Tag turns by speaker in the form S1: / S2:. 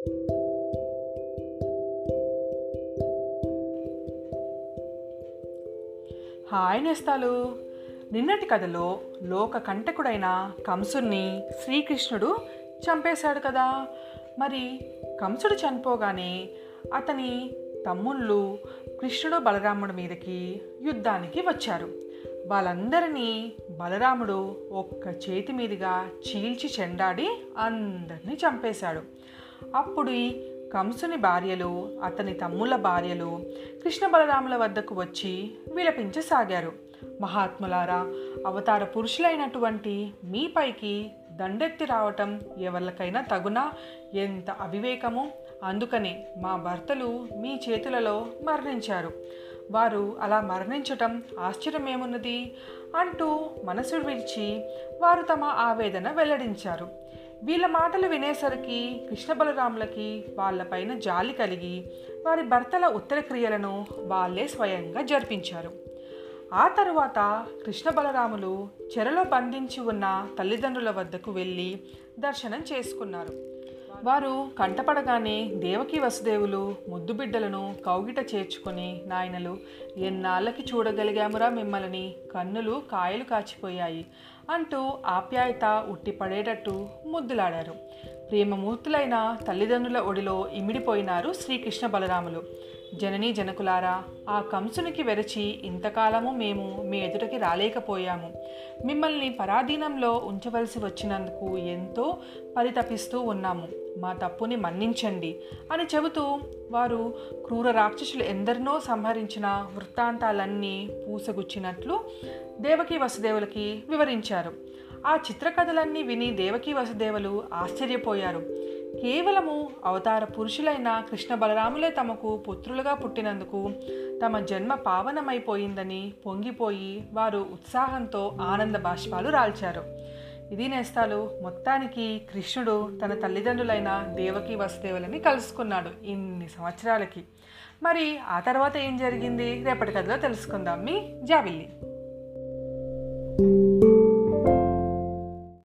S1: Hi నేస్తాలు. నిన్నటి కథలో లోక కంటకుడైన కంసుణ్ణి శ్రీకృష్ణుడు చంపేశాడు కదా. మరి కంసుడు చనిపోగానే అతని తమ్ముళ్ళు కృష్ణుడు బలరాముడి మీదకి యుద్ధానికి వచ్చారు. వాళ్ళందరినీ బలరాముడు ఒక్క చేతి మీదుగా చీల్చి చెండాడి అందరినీ చంపేశాడు. అప్పుడు ఈ కంసుని భార్యలు అతని తమ్ముల భార్యలు కృష్ణ బలరాముల వద్దకు వచ్చి విలపించసాగారు. మహాత్ములారా అవతార పురుషులైనటువంటి మీపైకి దండెత్తి రావటం ఎవరికైనా తగునా? ఎంత అవివేకము! అందుకనే మా భర్తలు మీ చేతులలో మరణించారు. వారు అలా మరణించటం ఆశ్చర్యమేమున్నది? అంటూ మనసు విడిచి వారు తమ ఆవేదన వెల్లడించారు. వీళ్ళ మాటలు వినేసరికి కృష్ణ బలరాములకి వాళ్ళపైన జాలి కలిగి వారి భర్తల ఉత్తర క్రియలను వాళ్ళే స్వయంగా జరిపించారు. ఆ తరువాత కృష్ణ బలరాములు చెరలో బంధించి ఉన్న తల్లిదండ్రుల వద్దకు వెళ్ళి దర్శనం చేసుకున్నారు. వారు కంటపడగానే దేవకి వసుదేవులు ముద్దు బిడ్డలను కౌగిట చేర్చుకొని నాయనలు ఎన్నాళ్ళకి చూడగలిగామురా మిమ్మల్ని? కన్నులు కాయలు కాచిపోయాయి అంటూ ఆప్యాయత ఉట్టిపడేటట్టు ముద్దులాడారు. ప్రేమమూర్తులైన తల్లిదండ్రుల ఒడిలో ఇమిడిపోయినారు శ్రీకృష్ణ బలరాములు. జననీ జనకులారా ఆ కంసునికి వెరచి ఇంతకాలము మేము మీ ఎదుటకి రాలేకపోయాము. మిమ్మల్ని పరాధీనంలో ఉంచవలసి వచ్చినందుకు ఎంతో పరితపిస్తూ ఉన్నాము. మా తప్పుని మన్నించండి అని చెబుతూ వారు క్రూర రాక్షసులు ఎందరినో సంహరించిన వృత్తాంతాలన్నీ పూసగుచ్చినట్లు దేవకి వసుదేవులకి వివరించారు. ఆ చిత్రకథలన్నీ విని దేవకీ వసుదేవులు ఆశ్చర్యపోయారు. కేవలము అవతార పురుషులైన కృష్ణ బలరాములే తమకు పుత్రులుగా పుట్టినందుకు తమ జన్మ పావనమైపోయిందని పొంగిపోయి వారు ఉత్సాహంతో ఆనంద బాష్పాలు రాల్చారు. ఇది నేస్తాలు మొత్తానికి కృష్ణుడు తన తల్లిదండ్రులైన దేవకి వసుదేవులని కలుసుకున్నాడు ఇన్ని సంవత్సరాలకి. మరి ఆ తర్వాత ఏం జరిగింది? రేపటి కథలో తెలుసుకుందాం. మీ జాబిల్లి